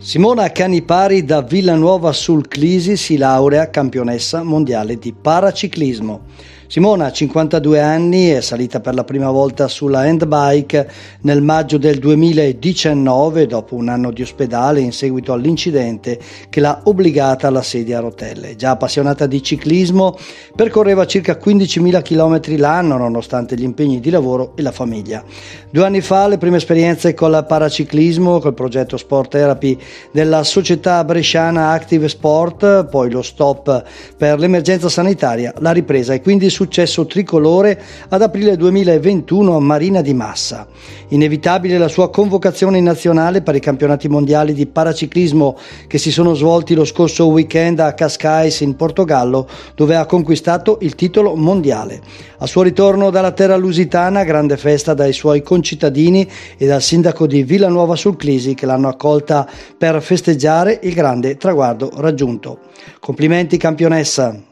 Simona Canipari da Villanuova sul Clisi si laurea campionessa mondiale di paraciclismo. Simona, ha 52 anni, è salita per la prima volta sulla handbike nel maggio del 2019 dopo un anno di ospedale in seguito all'incidente che l'ha obbligata alla sedia a rotelle. Già appassionata di ciclismo, percorreva circa 15.000 km l'anno nonostante gli impegni di lavoro e la famiglia. Due anni fa le prime esperienze con il paraciclismo, col progetto Sport Therapy della società bresciana Active Sport, poi lo stop per l'emergenza sanitaria, la ripresa e quindi successo tricolore ad aprile 2021 a Marina di Massa. Inevitabile la sua convocazione in nazionale per i campionati mondiali di paraciclismo che si sono svolti lo scorso weekend a Cascais in Portogallo, dove ha conquistato il titolo mondiale. A suo ritorno dalla terra lusitana, grande festa dai suoi concittadini e dal sindaco di Villanuova sul Clisi che l'hanno accolta per festeggiare il grande traguardo raggiunto. Complimenti campionessa!